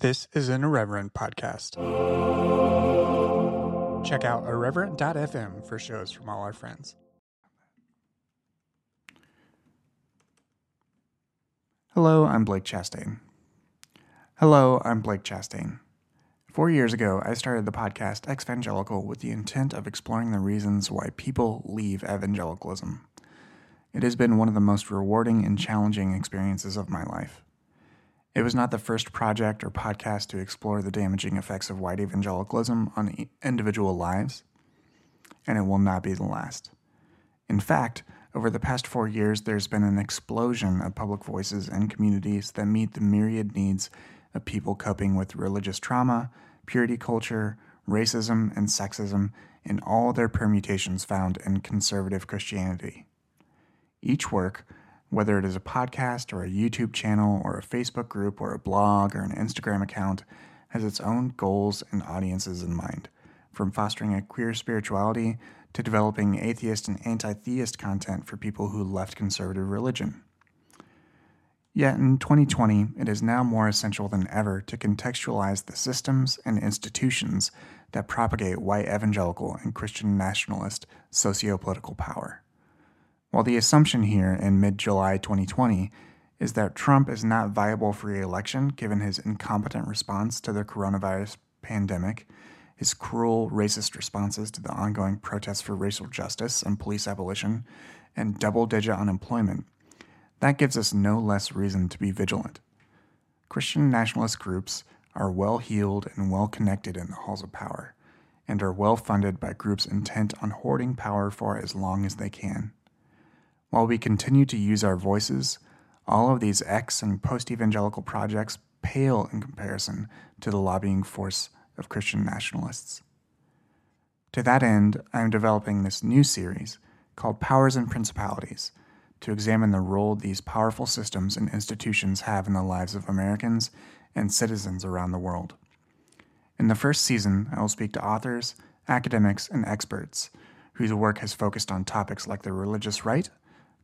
This is an Irreverent podcast. Check out irreverent.fm for shows from all our friends. Hello, I'm Blake Chastain. Hello, I'm Blake Chastain. Four years ago, I started the podcast Exvangelical with the intent of exploring the reasons why people leave evangelicalism. It has been one of the most rewarding and challenging experiences of my life. It was not the first project or podcast to explore the damaging effects of white evangelicalism on individual lives, and it will not be the last. In fact, over the past four years, there's been an explosion of public voices and communities that meet the myriad needs of people coping with religious trauma, purity culture, racism, and sexism in all their permutations found in conservative Christianity. Each work, whether it is a podcast or a YouTube channel or a Facebook group or a blog or an Instagram account, has its own goals and audiences in mind, from fostering a queer spirituality to developing atheist and anti theist content for people who left conservative religion. Yet in 2020, it is now more essential than ever to contextualize the systems and institutions that propagate white evangelical and Christian nationalist socio-political power. While the assumption here in mid July 2020 is that Trump is not viable for re election given his incompetent response to the coronavirus pandemic, his cruel, racist responses to the ongoing protests for racial justice and police abolition, and double digit unemployment, that gives us no less reason to be vigilant. Christian nationalist groups are well heeled and well connected in the halls of power, and are well funded by groups intent on hoarding power for as long as they can. While we continue to use our voices, all of these ex and post evangelical projects pale in comparison to the lobbying force of Christian nationalists. To that end, I am developing this new series called Powers and Principalities to examine the role these powerful systems and institutions have in the lives of Americans and citizens around the world. In the first season, I will speak to authors, academics, and experts whose work has focused on topics like the religious right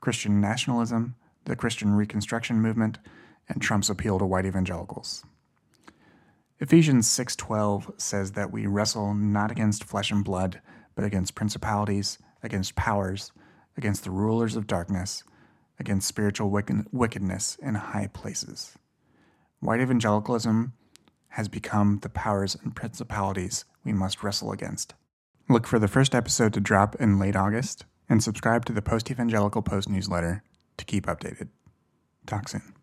Christian nationalism, the Christian Reconstruction movement, and Trump's appeal to white evangelicals. Ephesians 6:12 says that we wrestle not against flesh and blood, but against principalities, against powers, against the rulers of darkness, against spiritual wickedness in high places. White evangelicalism has become the powers and principalities we must wrestle against. Look for the first episode to drop in late August and subscribe to the Post Evangelical Post newsletter to keep updated. Talk soon.